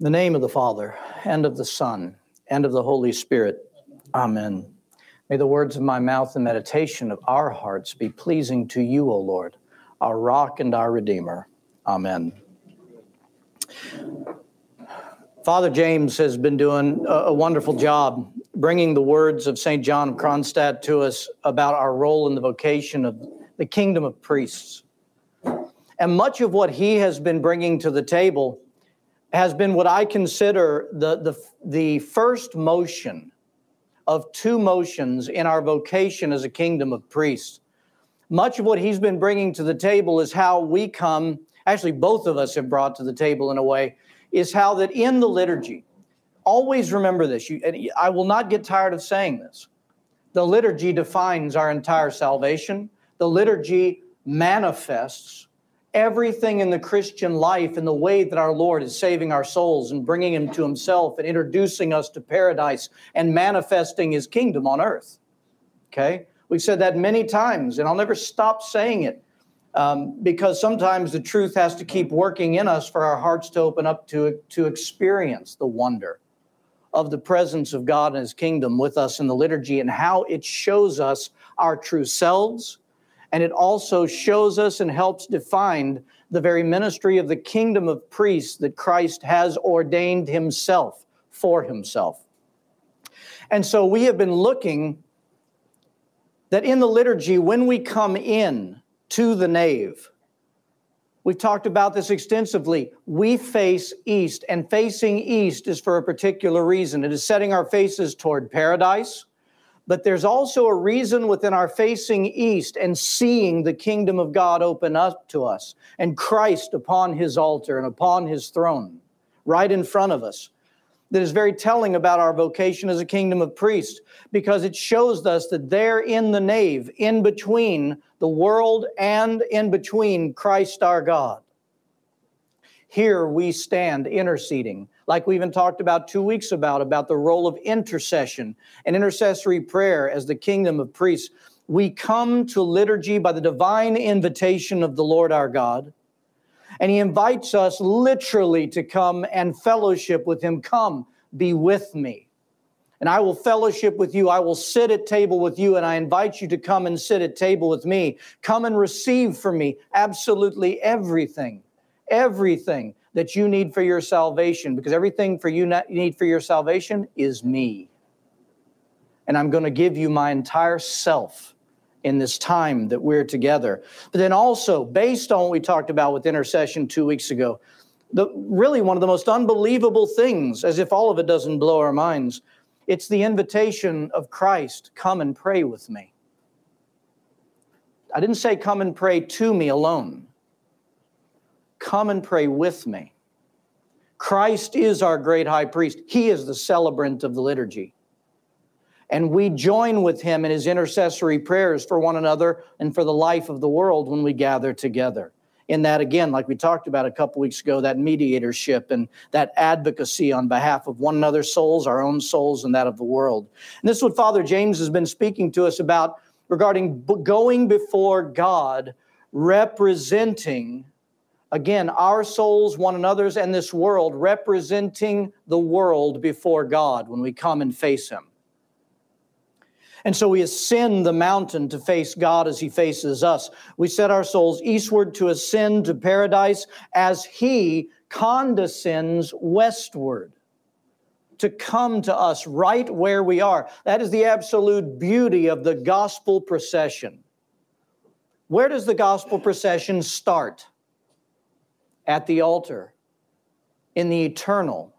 The name of the Father, and of the Son, and of the Holy Spirit. Amen. May the words of my mouth and meditation of our hearts be pleasing to you, O Lord, our rock and our Redeemer. Amen. Father James has been doing a, wonderful job bringing the words of St. John of Kronstadt to us about our role in the vocation of the kingdom of priests. And much of what he has been bringing to the table has been what I consider the, the, the first motion of two motions in our vocation as a kingdom of priests. Much of what he's been bringing to the table is how we come, actually, both of us have brought to the table in a way, is how that in the liturgy, always remember this, you, and I will not get tired of saying this. The liturgy defines our entire salvation, the liturgy manifests everything in the Christian life and the way that our Lord is saving our souls and bringing Him to Himself and introducing us to paradise and manifesting His kingdom on earth. Okay? We've said that many times, and I'll never stop saying it um, because sometimes the truth has to keep working in us for our hearts to open up to, to experience the wonder of the presence of God and His kingdom with us in the liturgy and how it shows us our true selves and it also shows us and helps define the very ministry of the kingdom of priests that Christ has ordained himself for himself. And so we have been looking that in the liturgy, when we come in to the nave, we've talked about this extensively. We face east, and facing east is for a particular reason. It is setting our faces toward paradise but there's also a reason within our facing east and seeing the kingdom of God open up to us and Christ upon his altar and upon his throne right in front of us that is very telling about our vocation as a kingdom of priests because it shows us that there in the nave, in between the world and in between Christ our God, here we stand interceding like we even talked about two weeks about, about the role of intercession and intercessory prayer as the kingdom of priests. We come to liturgy by the divine invitation of the Lord our God. And he invites us literally to come and fellowship with him. Come, be with me. And I will fellowship with you. I will sit at table with you. And I invite you to come and sit at table with me. Come and receive from me absolutely everything, everything that you need for your salvation because everything for you need for your salvation is me. And I'm going to give you my entire self in this time that we're together. But then also, based on what we talked about with intercession two weeks ago, the, really one of the most unbelievable things, as if all of it doesn't blow our minds, it's the invitation of Christ come and pray with me. I didn't say come and pray to me alone. Come and pray with me. Christ is our great high priest. He is the celebrant of the liturgy. And we join with him in his intercessory prayers for one another and for the life of the world when we gather together. In that, again, like we talked about a couple weeks ago, that mediatorship and that advocacy on behalf of one another's souls, our own souls, and that of the world. And this is what Father James has been speaking to us about regarding going before God, representing Again, our souls, one another's, and this world representing the world before God when we come and face Him. And so we ascend the mountain to face God as He faces us. We set our souls eastward to ascend to paradise as He condescends westward to come to us right where we are. That is the absolute beauty of the gospel procession. Where does the gospel procession start? At the altar in the eternal.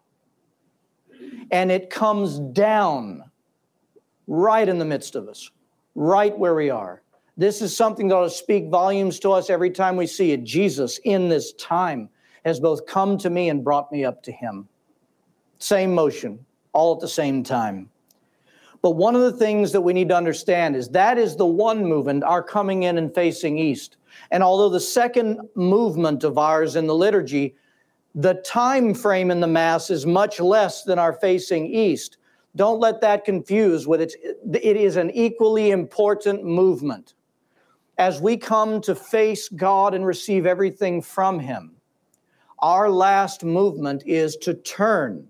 And it comes down right in the midst of us, right where we are. This is something that to speak volumes to us every time we see it. Jesus, in this time, has both come to me and brought me up to him. Same motion, all at the same time. But one of the things that we need to understand is that is the one movement, our coming in and facing east. And although the second movement of ours in the liturgy, the time frame in the Mass is much less than our facing east. Don't let that confuse with it. It is an equally important movement. As we come to face God and receive everything from Him, our last movement is to turn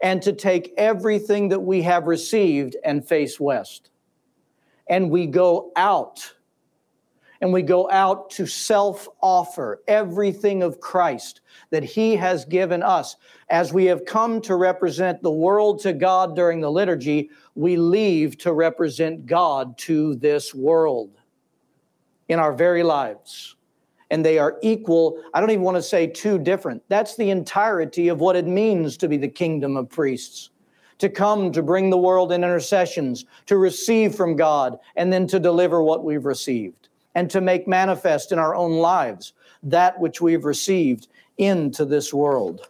and to take everything that we have received and face west. And we go out and we go out to self offer everything of Christ that He has given us. As we have come to represent the world to God during the liturgy, we leave to represent God to this world in our very lives. And they are equal. I don't even want to say two different. That's the entirety of what it means to be the kingdom of priests to come to bring the world in intercessions, to receive from God, and then to deliver what we've received and to make manifest in our own lives that which we've received into this world.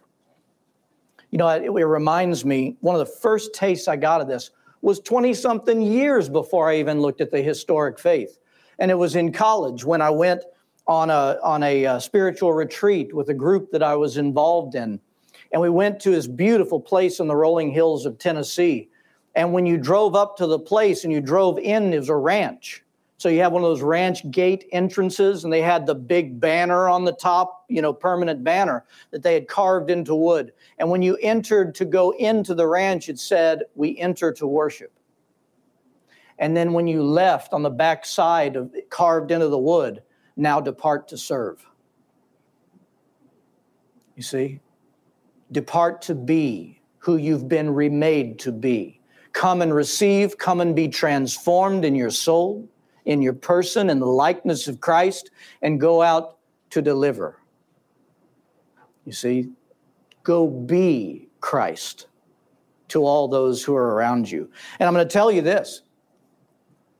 You know, it, reminds me, one of the first tastes I got of this was 20 something years before I even looked at the historic faith. And it was in college when I went on a, on a uh, spiritual retreat with a group that I was involved in. And we went to this beautiful place in the rolling hills of Tennessee. And when you drove up to the place and you drove in, it was a ranch. So you have one of those ranch gate entrances, and they had the big banner on the top, you know, permanent banner that they had carved into wood. And when you entered to go into the ranch, it said, We enter to worship. And then when you left on the back side of carved into the wood, now depart to serve. You see? Depart to be who you've been remade to be. Come and receive, come and be transformed in your soul in your person in the likeness of Christ and go out to deliver. You see, go be Christ to all those who are around you. And I'm going to tell you this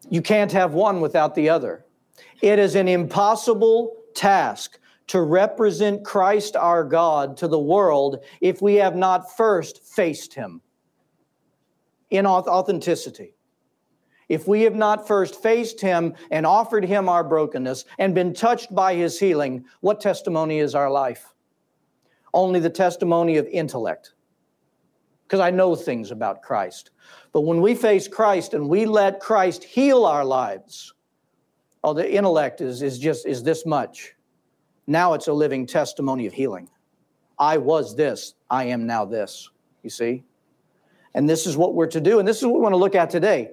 you can't have one without the other. It is an impossible task to represent Christ our God to the world if we have not first faced him in authenticity if we have not first faced him and offered him our brokenness and been touched by his healing, what testimony is our life? Only the testimony of intellect. Because I know things about Christ. But when we face Christ and we let Christ heal our lives, oh, the intellect is, is just is this much. Now it's a living testimony of healing. I was this, I am now this. You see? And this is what we're to do. And this is what we want to look at today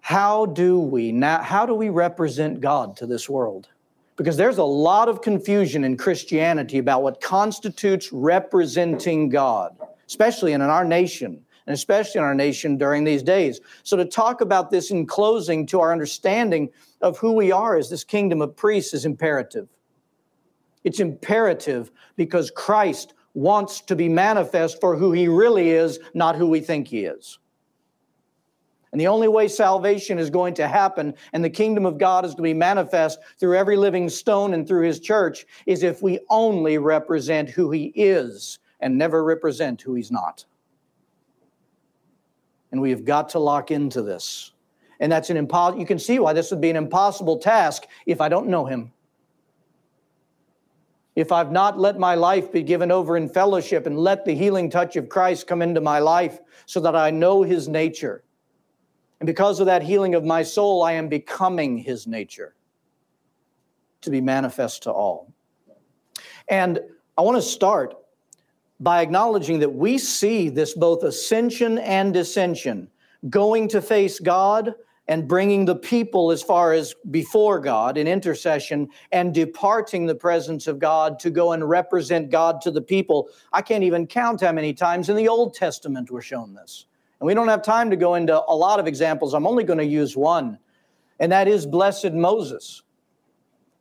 how do we now how do we represent God to this world? Because there's a lot of confusion in Christianity about what constitutes representing God, especially in our nation, and especially in our nation during these days. So, to talk about this in closing to our understanding of who we are as this kingdom of priests is imperative. It's imperative because Christ wants to be manifest for who he really is, not who we think he is. And the only way salvation is going to happen and the kingdom of God is to be manifest through every living stone and through his church is if we only represent who he is and never represent who he's not. And we have got to lock into this. And that's an impossible, you can see why this would be an impossible task if I don't know him. If I've not let my life be given over in fellowship and let the healing touch of Christ come into my life so that I know his nature and because of that healing of my soul, I am becoming his nature to be manifest to all. And I want to start by acknowledging that we see this both ascension and descension, going to face God and bringing the people as far as before God in intercession and departing the presence of God to go and represent God to the people. I can't even count how many times in the Old Testament we're shown this. And we don't have time to go into a lot of examples. I'm only going to use one, and that is blessed Moses.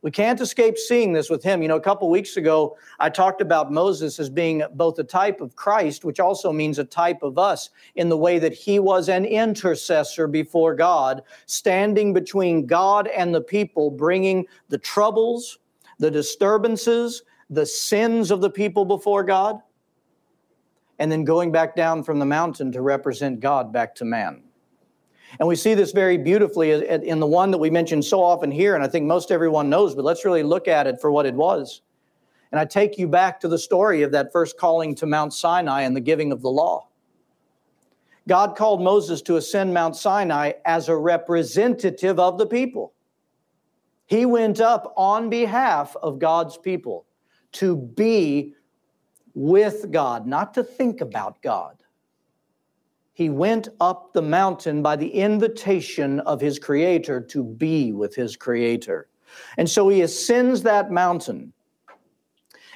We can't escape seeing this with him. You know, a couple weeks ago, I talked about Moses as being both a type of Christ, which also means a type of us, in the way that he was an intercessor before God, standing between God and the people, bringing the troubles, the disturbances, the sins of the people before God and then going back down from the mountain to represent God back to man. And we see this very beautifully in the one that we mention so often here, and I think most everyone knows, but let's really look at it for what it was. And I take you back to the story of that first calling to Mount Sinai and the giving of the law. God called Moses to ascend Mount Sinai as a representative of the people. He went up on behalf of God's people to be with God, not to think about God. He went up the mountain by the invitation of his Creator to be with his Creator. And so he ascends that mountain.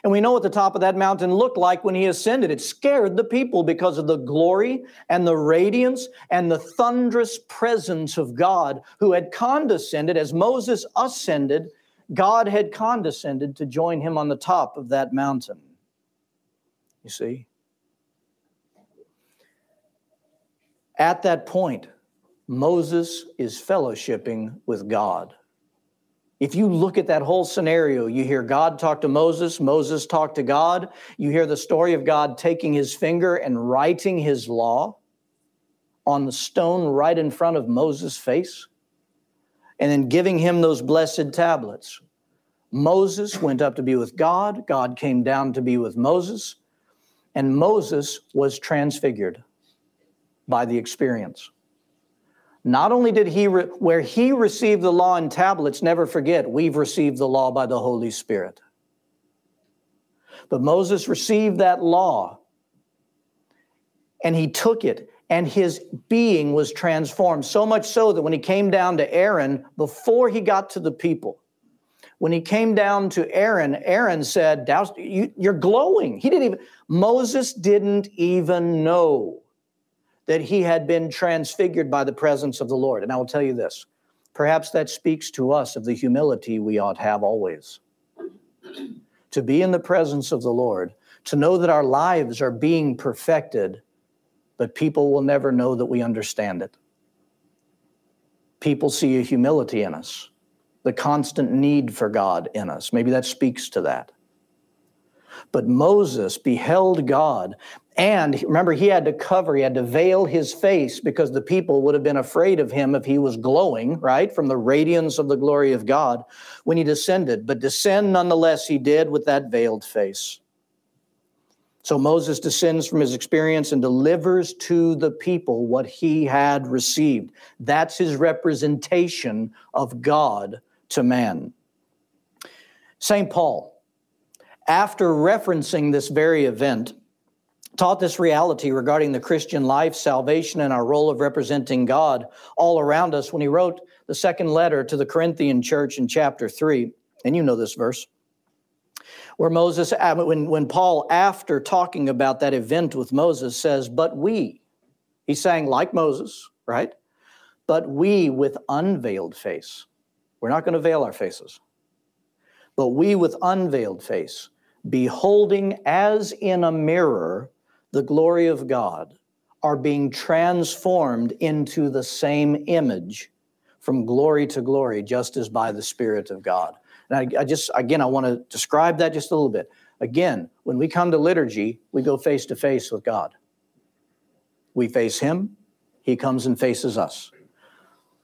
And we know what the top of that mountain looked like when he ascended. It scared the people because of the glory and the radiance and the thunderous presence of God who had condescended as Moses ascended. God had condescended to join him on the top of that mountain. You see? At that point, Moses is fellowshipping with God. If you look at that whole scenario, you hear God talk to Moses, Moses talk to God. You hear the story of God taking his finger and writing his law on the stone right in front of Moses' face, and then giving him those blessed tablets. Moses went up to be with God, God came down to be with Moses, and Moses was transfigured by the experience. Not only did he, re- where he received the law in tablets, never forget, we've received the law by the Holy Spirit. But Moses received that law and he took it, and his being was transformed. So much so that when he came down to Aaron, before he got to the people, when he came down to Aaron, Aaron said, You're glowing. He didn't even, Moses didn't even know that he had been transfigured by the presence of the Lord. And I will tell you this perhaps that speaks to us of the humility we ought to have always. to be in the presence of the Lord, to know that our lives are being perfected, but people will never know that we understand it. People see a humility in us, the constant need for God in us. Maybe that speaks to that. But Moses beheld God and remember, he had to cover, he had to veil his face because the people would have been afraid of him if he was glowing, right, from the radiance of the glory of God when he descended. But descend nonetheless, he did with that veiled face. So Moses descends from his experience and delivers to the people what he had received. That's his representation of God to man. St. Paul, after referencing this very event, taught this reality regarding the Christian life, salvation, and our role of representing God all around us when he wrote the second letter to the Corinthian church in chapter 3. And you know this verse. Where Moses, uh, when, when Paul, after talking about that event with Moses, says, But we, he's saying, like Moses, right? But we with unveiled face. We're not going to veil our faces. But we with unveiled face, beholding as in a mirror the glory of God are being transformed into the same image from glory to glory, just as by the Spirit of God. And I, I just, again, I want to describe that just a little bit. Again, when we come to liturgy, we go face to face with God. We face Him, He comes and faces us.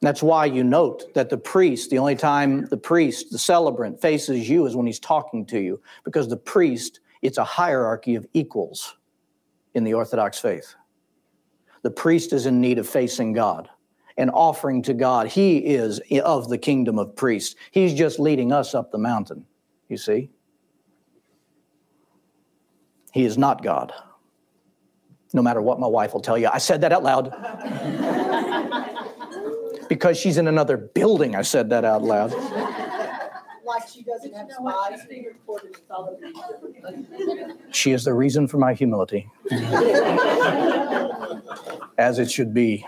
That's why you note that the priest, the only time the priest, the celebrant, faces you is when he's talking to you, because the priest, it's a hierarchy of equals in the Orthodox faith. The priest is in need of facing God and offering to God. He is of the kingdom of priests. He's just leading us up the mountain, you see. He is not God. No matter what my wife will tell you. I said that out loud. because she's in another building, I said that out loud like she doesn't have spies She is the reason for my humility. As it should be.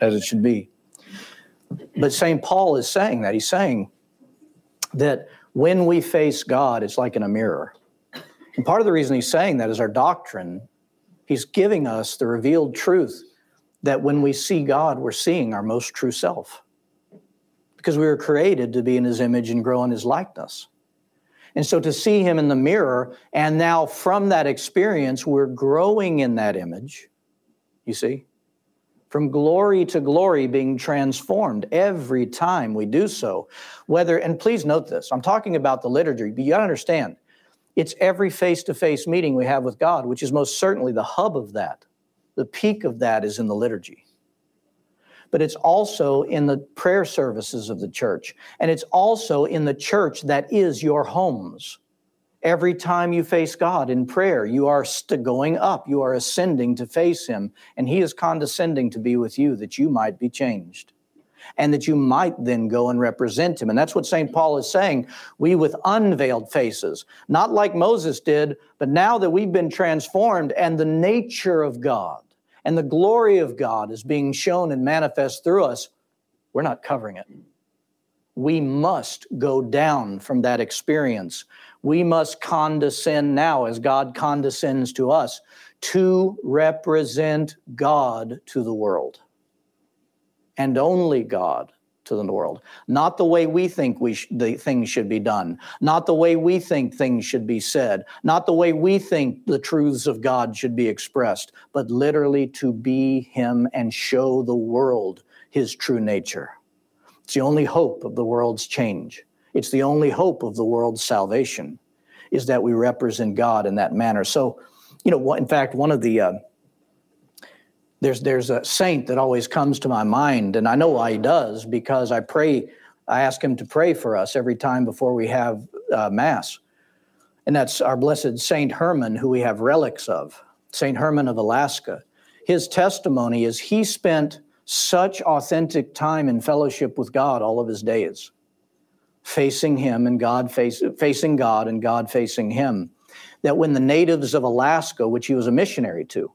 As it should be. But St. Paul is saying that. He's saying that when we face God, it's like in a mirror. And part of the reason he's saying that is our doctrine. He's giving us the revealed truth that when we see God, we're seeing our most true self because we were created to be in his image and grow in his likeness. And so to see him in the mirror, and now from that experience, we're growing in that image, you see, from glory to glory, being transformed every time we do so. Whether, and please note this, I'm talking about the liturgy, but you gotta understand, it's every face to face meeting we have with God, which is most certainly the hub of that. The peak of that is in the liturgy but it's also in the prayer services of the church. And it's also in the church that is your homes. Every time you face God in prayer, you are st- going up, you are ascending to face Him, and He is condescending to be with you that you might be changed and that you might then go and represent Him. And that's what St. Paul is saying. We with unveiled faces, not like Moses did, but now that we've been transformed and the nature of God and the glory of God is being shown and manifest through us, we're not covering it. We must go down from that experience we must condescend now as God condescends to us to represent God to the world and only God to the world. Not the way we think we sh- the things should be done, not the way we think things should be said, not the way we think the truths of God should be expressed, but literally to be Him and show the world His true nature. It's the only hope of the world's change. It's the only hope of the world's salvation is that we represent God in that manner. So, you know, in fact, one of the uh, there's there's a saint that always comes to my mind, and I know why he does because I pray. I ask him to pray for us every time before we have uh, mass, and that's our blessed Saint Herman, who we have relics of. Saint Herman of Alaska. His testimony is he spent such authentic time in fellowship with God all of his days facing him and God face, facing God and God facing him. That when the natives of Alaska, which he was a missionary to,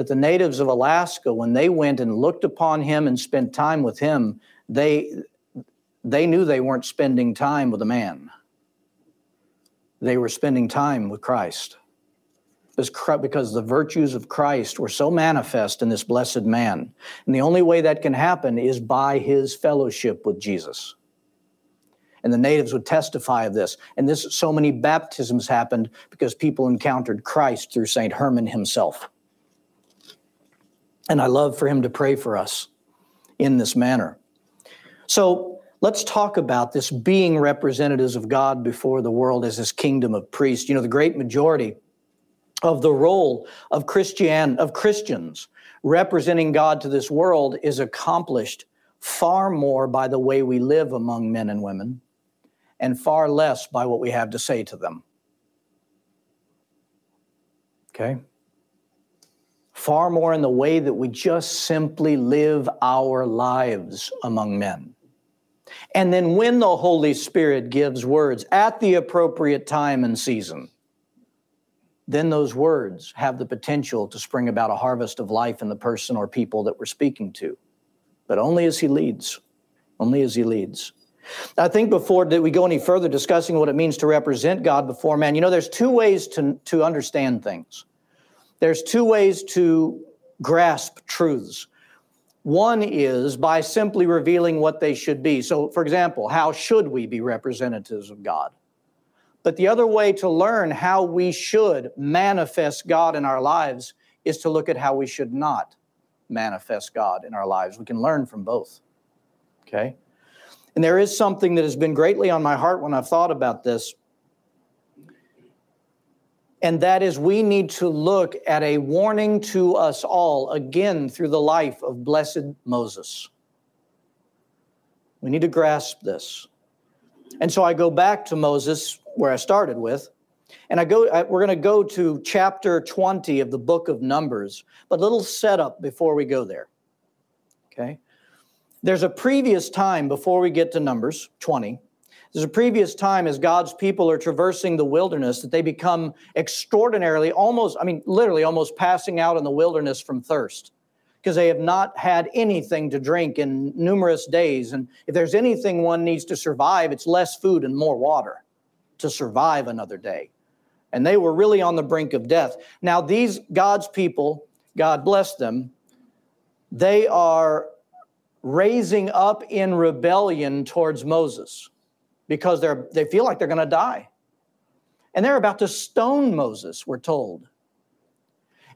that the natives of Alaska, when they went and looked upon him and spent time with him, they they knew they weren't spending time with a man. They were spending time with Christ. Because the virtues of Christ were so manifest in this blessed man. And the only way that can happen is by his fellowship with Jesus and the natives would testify of this. And this, so many baptisms happened because people encountered Christ through St. Herman himself. And I love for him to pray for us in this manner. So let's talk about this being representatives of God before the world as his kingdom of priests. You know, the great majority of the role of Christian of Christians representing God to this world is accomplished far more by the way we live among men and women and far less by what we have to say to them. Okay? Far more in the way that we just simply live our lives among men. And then when the Holy Spirit gives words at the appropriate time and season, then those words have the potential to spring about a harvest of life in the person or people that we're speaking to. But only as He leads, only as He leads. I think before that we go any further discussing what it means to represent God before man, you know, there's two ways to, to understand things. There's two ways to grasp truths. One is by simply revealing what they should be. So, for example, how should we be representatives of God? But the other way to learn how we should manifest God in our lives is to look at how we should not manifest God in our lives. We can learn from both. Okay? And there is something that has been greatly on my heart when I've thought about this. And that is, we need to look at a warning to us all again through the life of blessed Moses. We need to grasp this. And so I go back to Moses, where I started with, and I go. We're going to go to chapter 20 of the book of Numbers, but a little setup before we go there. Okay. There's a previous time before we get to Numbers 20. There's a previous time as God's people are traversing the wilderness that they become extraordinarily, almost, I mean, literally almost passing out in the wilderness from thirst because they have not had anything to drink in numerous days. And if there's anything one needs to survive, it's less food and more water to survive another day. And they were really on the brink of death. Now, these God's people, God bless them, they are raising up in rebellion towards Moses because they're, they feel like they're going to die. And they're about to stone Moses, we're told.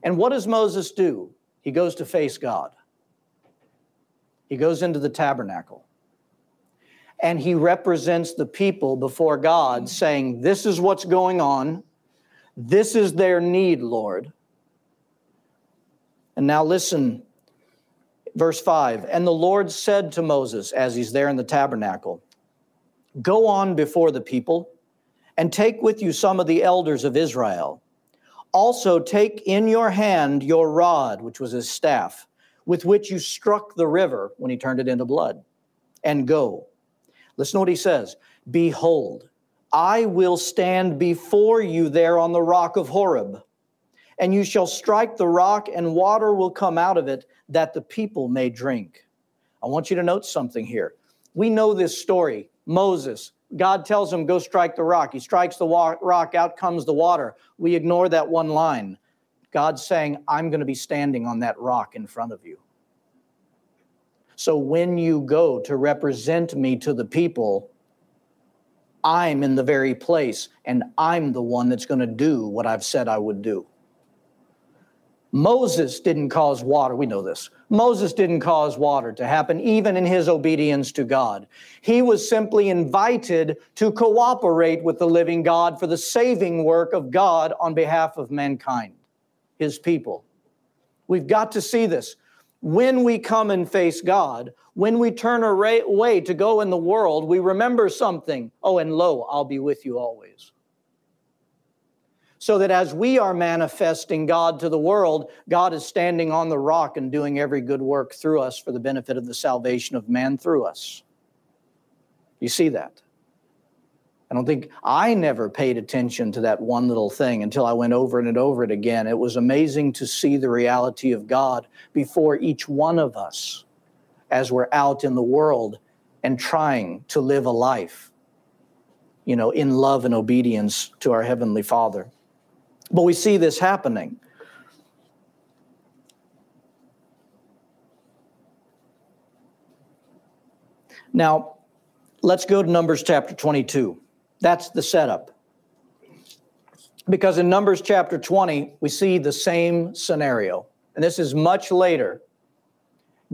And what does Moses do? He goes to face God. He goes into the tabernacle. And he represents the people before God, saying, This is what's going on. This is their need, Lord. And now listen Verse 5 And the Lord said to Moses, as he's there in the tabernacle, Go on before the people and take with you some of the elders of Israel. Also, take in your hand your rod, which was his staff, with which you struck the river when he turned it into blood, and go. Listen to what he says Behold, I will stand before you there on the rock of Horeb, and you shall strike the rock, and water will come out of it, that the people may drink. I want you to note something here. We know this story. Moses, God tells him, Go strike the rock. He strikes the rock, out comes the water. We ignore that one line. God's saying, I'm going to be standing on that rock in front of you. So when you go to represent me to the people, I'm in the very place and I'm the one that's going to do what I've said I would do. Moses didn't cause water. We know this. Moses didn't cause water to happen, even in his obedience to God. He was simply invited to cooperate with the living God for the saving work of God on behalf of mankind, his people. We've got to see this. When we come and face God, when we turn away to go in the world, we remember something. Oh, and lo, I'll be with you always so that as we are manifesting God to the world, God is standing on the rock and doing every good work through us for the benefit of the salvation of man through us. You see that? I don't think I never paid attention to that one little thing until I went over it and over it again. It was amazing to see the reality of God before each one of us as we're out in the world and trying to live a life, you know, in love and obedience to our Heavenly Father. But we see this happening. Now, let's go to Numbers chapter 22. That's the setup. Because in Numbers chapter 20, we see the same scenario. And this is much later,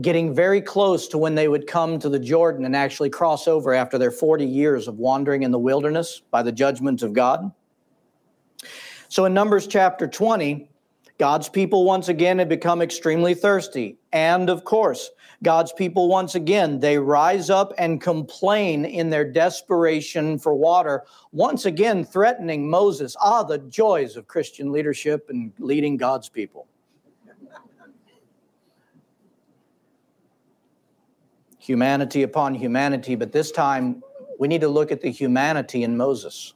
getting very close to when they would come to the Jordan and actually cross over after their 40 years of wandering in the wilderness by the judgment of God. So in Numbers chapter 20, God's people once again had become extremely thirsty. And of course, God's people once again, they rise up and complain in their desperation for water, once again threatening Moses. Ah, the joys of Christian leadership and leading God's people. humanity upon humanity, but this time we need to look at the humanity in Moses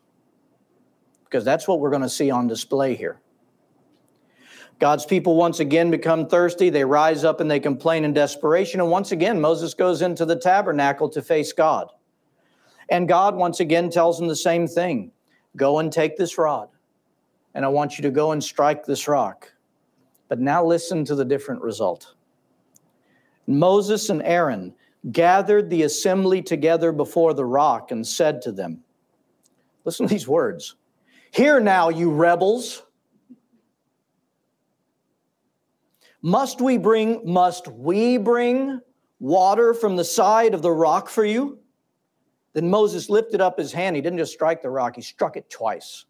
because that's what we're going to see on display here. God's people once again become thirsty. They rise up and they complain in desperation. And once again, Moses goes into the tabernacle to face God. And God once again tells him the same thing go and take this rod, and I want you to go and strike this rock. But now listen to the different result. Moses and Aaron gathered the assembly together before the rock and said to them, Listen to these words Hear now, you rebels. Must we bring, must we bring water from the side of the rock for you? Then Moses lifted up his hand. He didn't just strike the rock, he struck it twice.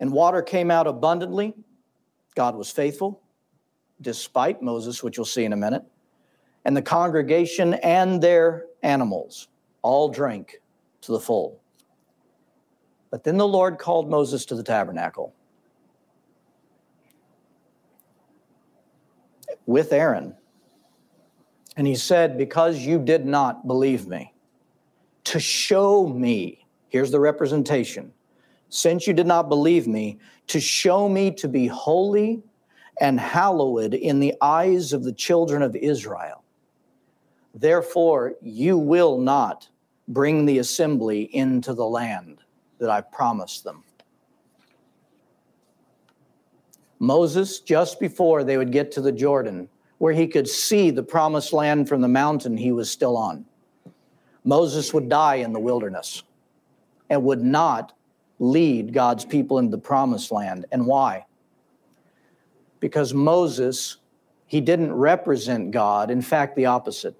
And water came out abundantly. God was faithful, despite Moses, which you'll see in a minute. And the congregation and their animals all drank to the full. But then the Lord called Moses to the tabernacle with Aaron. And he said, Because you did not believe me, to show me, here's the representation, since you did not believe me, to show me to be holy and hallowed in the eyes of the children of Israel. Therefore, you will not bring the assembly into the land that I promised them. Moses, just before they would get to the Jordan, where he could see the promised land from the mountain he was still on, Moses would die in the wilderness and would not lead God's people into the promised land. And why? Because Moses, he didn't represent God. In fact, the opposite.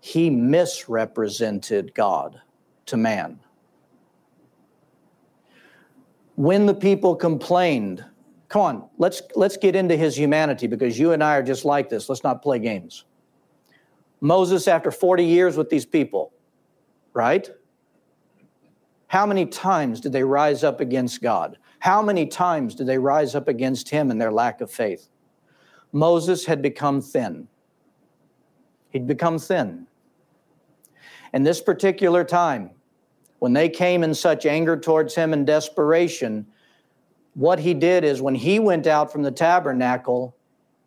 He misrepresented God to man when the people complained, come on, let's let's get into his humanity because you and I are just like this. Let's not play games. Moses, after 40 years with these people, right? How many times did they rise up against God? How many times did they rise up against him in their lack of faith? Moses had become thin. He'd become thin. And this particular time, when they came in such anger towards him and desperation, what he did is when he went out from the tabernacle,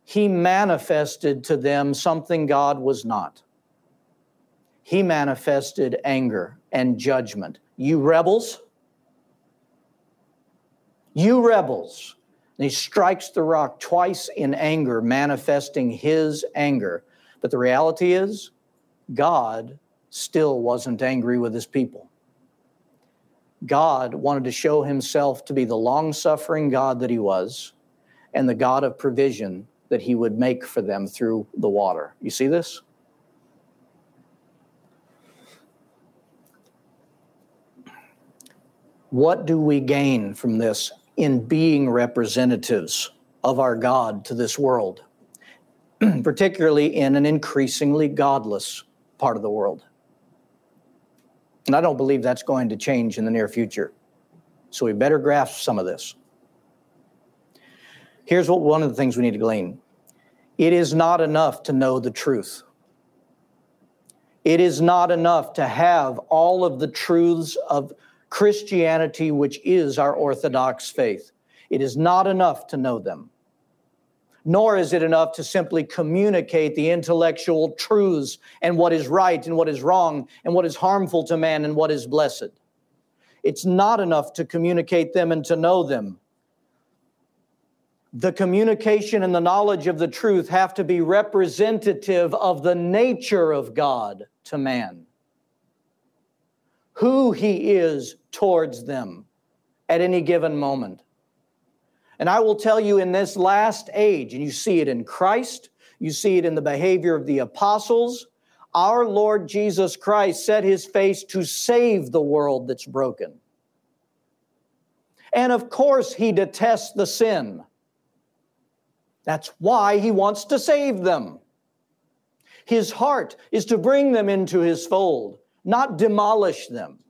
he manifested to them something God was not. He manifested anger and judgment. You rebels, you rebels. And he strikes the rock twice in anger, manifesting his anger. But the reality is, God still wasn't angry with his people. God wanted to show himself to be the long suffering God that he was and the God of provision that he would make for them through the water. You see this? What do we gain from this in being representatives of our God to this world, particularly in an increasingly godless part of the world? And I don't believe that's going to change in the near future. So we better grasp some of this. Here's what one of the things we need to glean it is not enough to know the truth. It is not enough to have all of the truths of Christianity, which is our Orthodox faith. It is not enough to know them nor is it enough to simply communicate the intellectual truths and what is right and what is wrong and what is harmful to man and what is blessed. It's not enough to communicate them and to know them. The communication and the knowledge of the truth have to be representative of the nature of God to man, who he is towards them at any given moment. And I will tell you in this last age, and you see it in Christ, you see it in the behavior of the apostles, our Lord Jesus Christ set his face to save the world that's broken. And of course, he detests the sin. That's why he wants to save them. His heart is to bring them into his fold, not demolish them.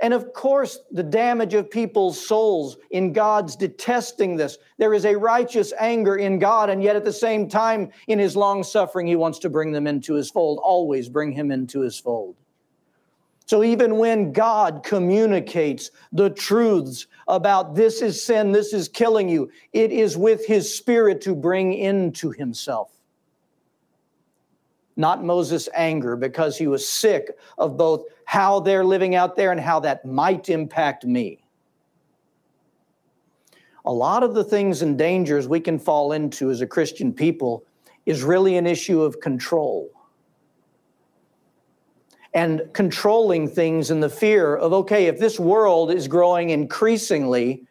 And of course, the damage of people's souls in God's detesting this. There is a righteous anger in God, and yet at the same time, in his long suffering, he wants to bring them into his fold, always bring him into his fold. So even when God communicates the truths about this is sin, this is killing you, it is with his spirit to bring into himself not Moses' anger, because he was sick of both how they're living out there and how that might impact me. A lot of the things and dangers we can fall into as a Christian people is really an issue of control. And controlling things in the fear of, okay, if this world is growing increasingly,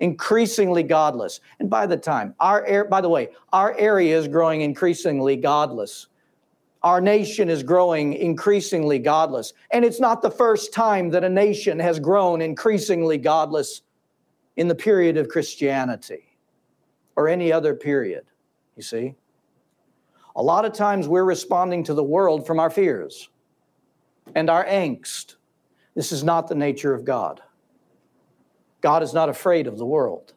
increasingly godless. And by the time, our by the way, our area is growing increasingly godless our nation is growing increasingly godless. And it's not the first time that a nation has grown increasingly godless in the period of Christianity or any other period, you see. A lot of times we're responding to the world from our fears and our angst. This is not the nature of God. God is not afraid of the world.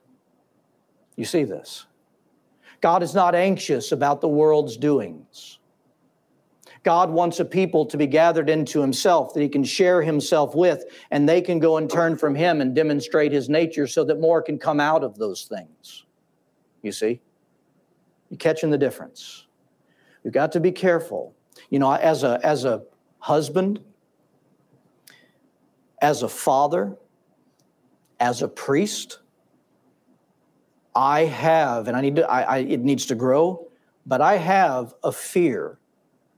You see this. God is not anxious about the world's doings. God wants a people to be gathered into himself that he can share himself with, and they can go and turn from him and demonstrate his nature so that more can come out of those things. You see? You catching the difference. We've got to be careful. You know, as a as a husband, as a father, as a priest, I have, and I need to, I, I, it needs to grow, but I have a fear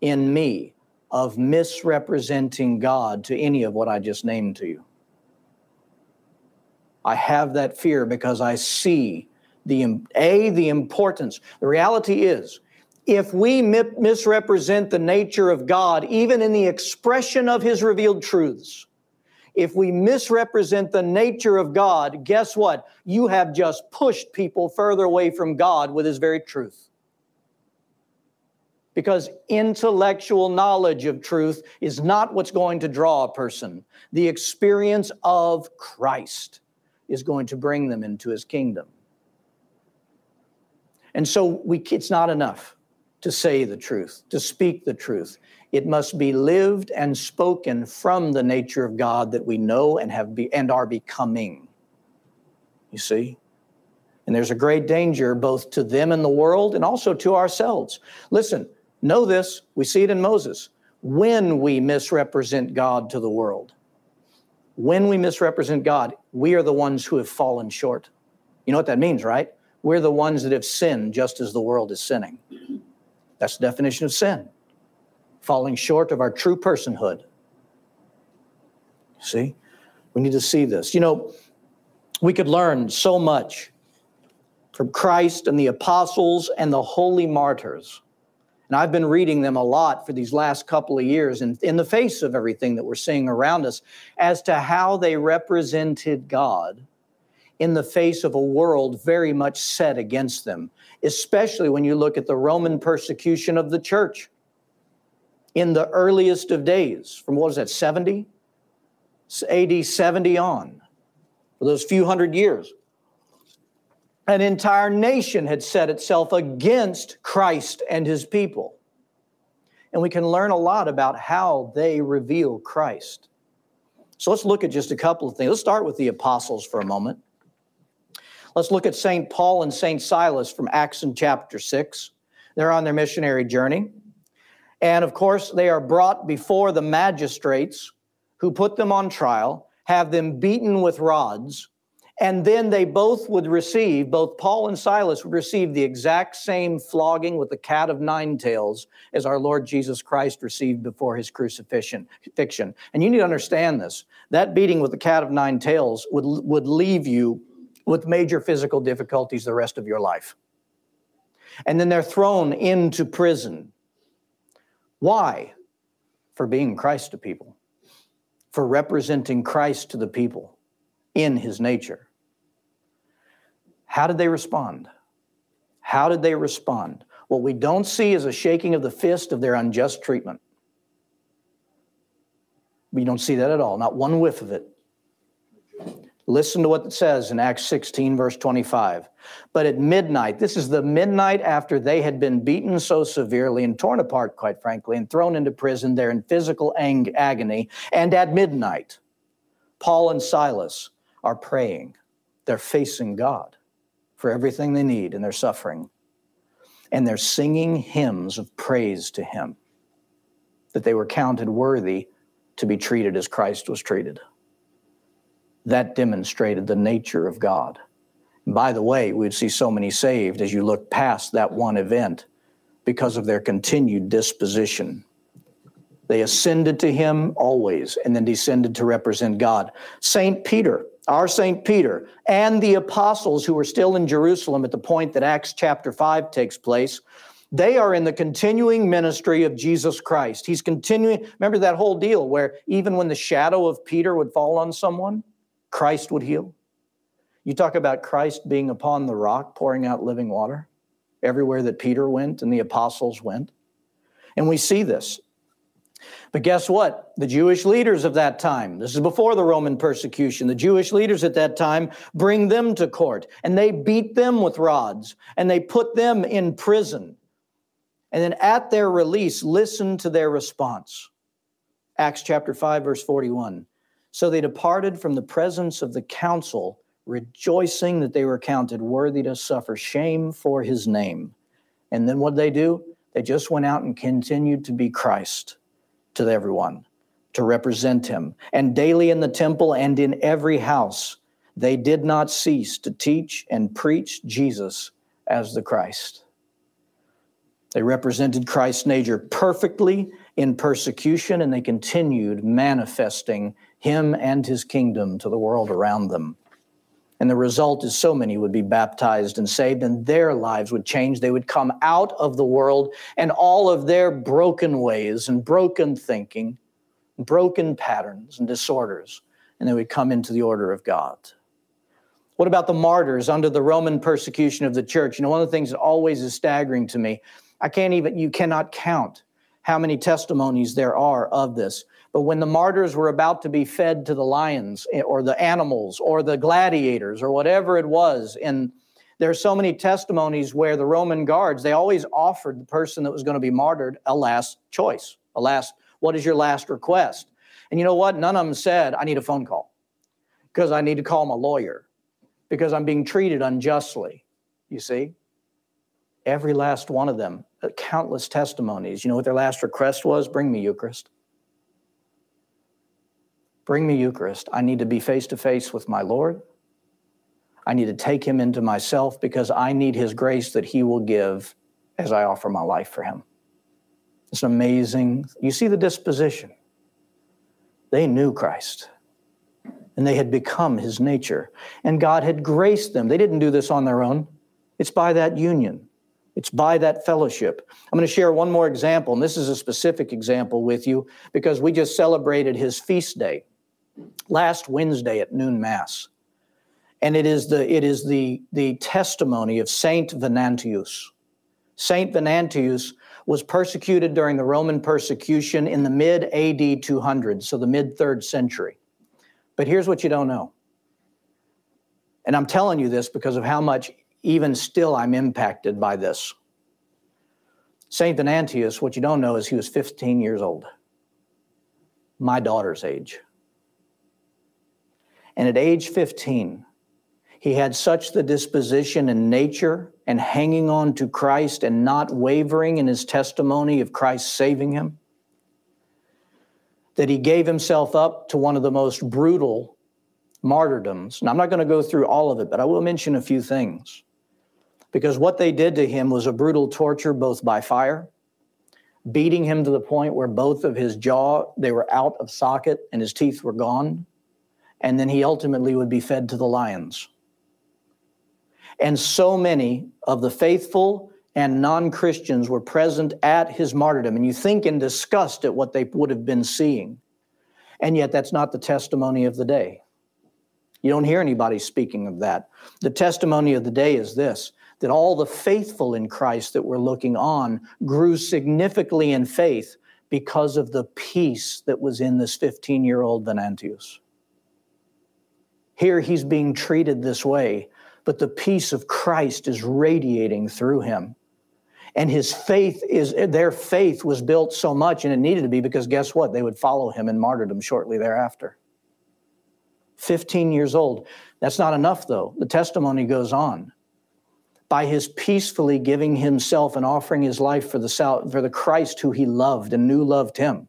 in me of misrepresenting God to any of what I just named to you. I have that fear because I see the a the importance. The reality is if we misrepresent the nature of God even in the expression of his revealed truths, if we misrepresent the nature of God, guess what? You have just pushed people further away from God with his very truth because intellectual knowledge of truth is not what's going to draw a person. The experience of Christ is going to bring them into his kingdom. And so we, it's not enough to say the truth, to speak the truth. It must be lived and spoken from the nature of God that we know and have be, and are becoming. You see? And there's a great danger both to them and the world and also to ourselves. Listen, know this, we see it in Moses. When we misrepresent God to the world, when we misrepresent God, we are the ones who have fallen short. You know what that means, right? We're the ones that have sinned just as the world is sinning. That's the definition of sin falling short of our true personhood. See? We need to see this. You know, we could learn so much from Christ and the apostles and the holy martyrs. And I've been reading them a lot for these last couple of years, and in the face of everything that we're seeing around us, as to how they represented God in the face of a world very much set against them, especially when you look at the Roman persecution of the church in the earliest of days, from what is that, 70? AD 70 on, for those few hundred years. An entire nation had set itself against Christ and his people. And we can learn a lot about how they reveal Christ. So let's look at just a couple of things. Let's start with the apostles for a moment. Let's look at St. Paul and St. Silas from Acts in chapter 6. They're on their missionary journey. And of course, they are brought before the magistrates who put them on trial, have them beaten with rods, and then they both would receive, both Paul and Silas would receive the exact same flogging with the cat of nine tails as our Lord Jesus Christ received before his crucifixion. And you need to understand this. That beating with the cat of nine tails would, would leave you with major physical difficulties the rest of your life. And then they're thrown into prison why? For being Christ to people, for representing Christ to the people in his nature. How did they respond? How did they respond? What we don't see is a shaking of the fist of their unjust treatment. We don't see that at all, not one whiff of it. Listen to what it says in Acts 16, verse 25. But at midnight, this is the midnight after they had been beaten so severely and torn apart, quite frankly, and thrown into prison. They're in physical ang- agony. And at midnight, Paul and Silas are praying. They're facing God for everything they need in their suffering. And they're singing hymns of praise to Him that they were counted worthy to be treated as Christ was treated that demonstrated the nature of God. And by the way, we'd see so many saved as you look past that one event because of their continued disposition. They ascended to him always and then descended to represent God. St. Peter, our St. Peter, and the apostles who are still in Jerusalem at the point that Acts chapter 5 takes place, they are in the continuing ministry of Jesus Christ. He's continuing, remember that whole deal where even when the shadow of Peter would fall on someone, Christ would heal. You talk about Christ being upon the rock, pouring out living water everywhere that Peter went and the apostles went. And we see this. But guess what? The Jewish leaders of that time, this is before the Roman persecution, the Jewish leaders at that time bring them to court and they beat them with rods and they put them in prison. And then at their release, listen to their response. Acts chapter 5, verse 41. So they departed from the presence of the council, rejoicing that they were counted worthy to suffer shame for his name. And then what did they do? They just went out and continued to be Christ to everyone, to represent him. And daily in the temple and in every house, they did not cease to teach and preach Jesus as the Christ. They represented Christ's nature perfectly in persecution, and they continued manifesting him and his kingdom to the world around them. And the result is so many would be baptized and saved, and their lives would change. They would come out of the world and all of their broken ways and broken thinking, broken patterns and disorders, and they would come into the order of God. What about the martyrs under the Roman persecution of the church? You know, one of the things that always is staggering to me I can't even, you cannot count how many testimonies there are of this. But when the martyrs were about to be fed to the lions eh, or the animals or the gladiators or whatever it was, and there are so many testimonies where the Roman guards, they always offered the person that was going to be martyred a last choice, a last, what is your last request? And you know what? None of them said, I need a phone call because I need to call my lawyer because I'm being treated unjustly. You see? Every last one of them, uh, countless testimonies. You know what their last request was? Bring me Eucharist. Bring me Eucharist. I need to be face to face with my Lord. I need to take him into myself because I need his grace that he will give as I offer my life for him. It's amazing. You see the disposition. They knew Christ and they had become his nature. And God had graced them. They didn't do this on their own, it's by that union. It's by that fellowship. I'm going to share one more example, and this is a specific example with you because we just celebrated his feast day last Wednesday at noon mass. And it is the, it is the, the testimony of Saint Venantius. Saint Venantius was persecuted during the Roman persecution in the mid AD 200, so the mid third century. But here's what you don't know. And I'm telling you this because of how much, even still, I'm impacted by this. St. Venantius, what you don't know is he was 15 years old, my daughter's age. And at age 15, he had such the disposition and nature and hanging on to Christ and not wavering in his testimony of Christ saving him that he gave himself up to one of the most brutal martyrdoms. And I'm not going to go through all of it, but I will mention a few things. Because what they did to him was a brutal torture, both by fire, beating him to the point where both of his jaw they were out of socket and his teeth were gone and then he ultimately would be fed to the lions and so many of the faithful and non Christians were present at his martyrdom. And you think in disgust at what they would have been seeing. And yet, that's not the testimony of the day. You don't hear anybody speaking of that. The testimony of the day is this that all the faithful in Christ that were looking on grew significantly in faith because of the peace that was in this 15 year old Venantius. Here he's being treated this way, but the peace of Christ is radiating through him. And his faith is their faith was built so much and it needed to be because guess what? They would follow him in martyrdom shortly thereafter. 15 years old. That's not enough though. The testimony goes on. By his peacefully giving himself and offering his life for the for the Christ who he loved and knew loved him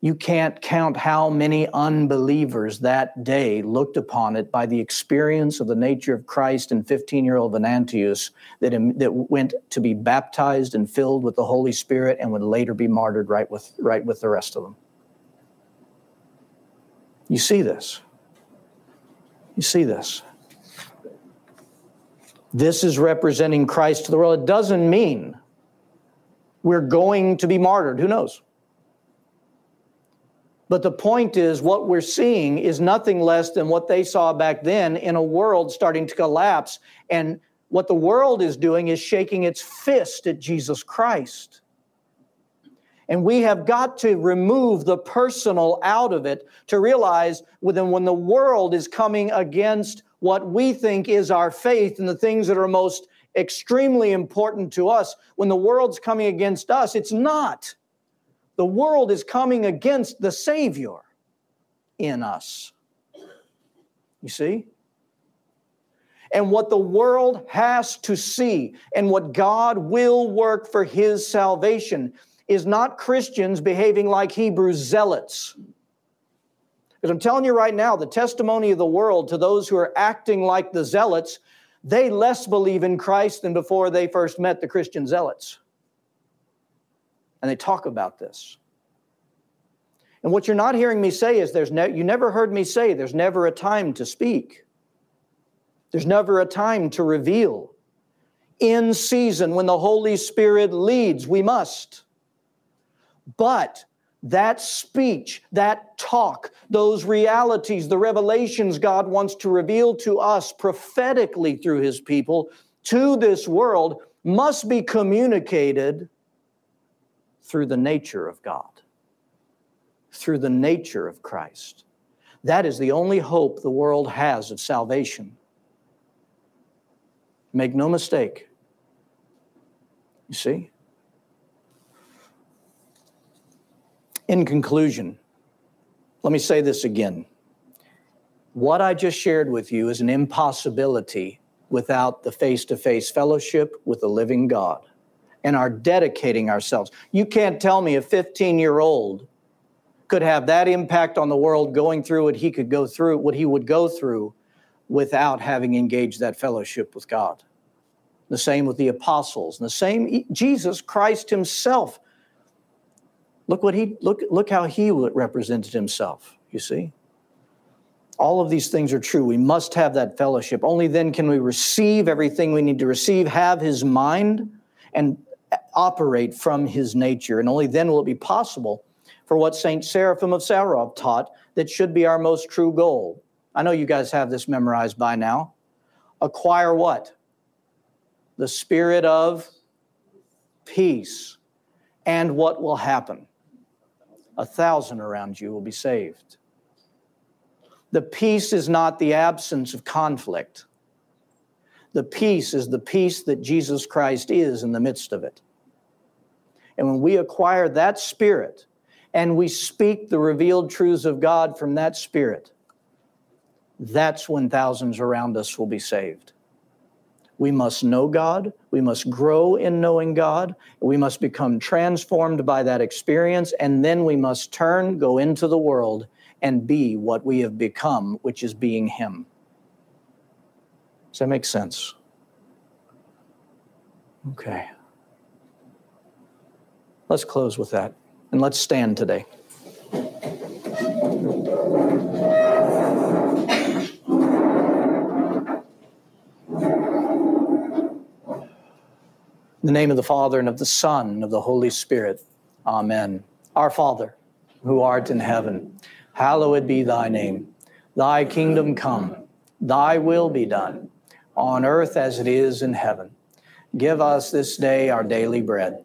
you can't count how many unbelievers that day looked upon it by the experience of the nature of Christ and 15 year old Venantius that, that went to be baptized and filled with the Holy Spirit and would later be martyred right with, right with the rest of them. You see this. You see this. This is representing Christ to the world. It doesn't mean we're going to be martyred. Who knows? But the point is, what we're seeing is nothing less than what they saw back then in a world starting to collapse. And what the world is doing is shaking its fist at Jesus Christ. And we have got to remove the personal out of it to realize when, when the world is coming against what we think is our faith and the things that are most extremely important to us, when the world's coming against us, it's not. The world is coming against the Savior in us. You see? And what the world has to see and what God will work for his salvation is not Christians behaving like Hebrew zealots. Because I'm telling you right now, the testimony of the world to those who are acting like the zealots, they less believe in Christ than before they first met the Christian zealots and they talk about this. And what you're not hearing me say is there's ne- you never heard me say there's never a time to speak. There's never a time to reveal. In season, when the Holy Spirit leads, we must. But that speech, that talk, those realities, the revelations God wants to reveal to us prophetically through His people to this world must be communicated through the nature of God, through the nature of Christ. That is the only hope the world has of salvation. Make no mistake. You see? In conclusion, let me say this again. What I just shared with you is an impossibility without the face to face fellowship with the living God and are dedicating ourselves. You can't tell me a 15 year old could have that impact on the world going through what he could go through, what he would go through without having engaged that fellowship with God. The same with the apostles, and the same Jesus Christ himself. Look what he look look how he represented himself, you see? All of these things are true. We must have that fellowship. Only then can we receive everything we need to receive, have his mind, and operate from his nature. And only then will it be possible for what St. Seraphim of Sarov taught that should be our most true goal. I know you guys have this memorized by now. Acquire what? The spirit of peace. And what will happen? A thousand around you will be saved. The peace is not the absence of conflict. The peace is the peace that Jesus Christ is in the midst of it. And when we acquire that spirit and we speak the revealed truths of God from that spirit, that's when thousands around us will be saved. We must know God. We must grow in knowing God. We must become transformed by that experience. And then we must turn, go into the world, and be what we have become, which is being Him. Does that make sense? Okay. Let's close with that and let's stand today. In the name of the Father and of the Son and of the Holy Spirit. Amen. Our Father, who art in heaven, hallowed be thy name. Thy kingdom come, thy will be done, on earth as it is in heaven. Give us this day our daily bread,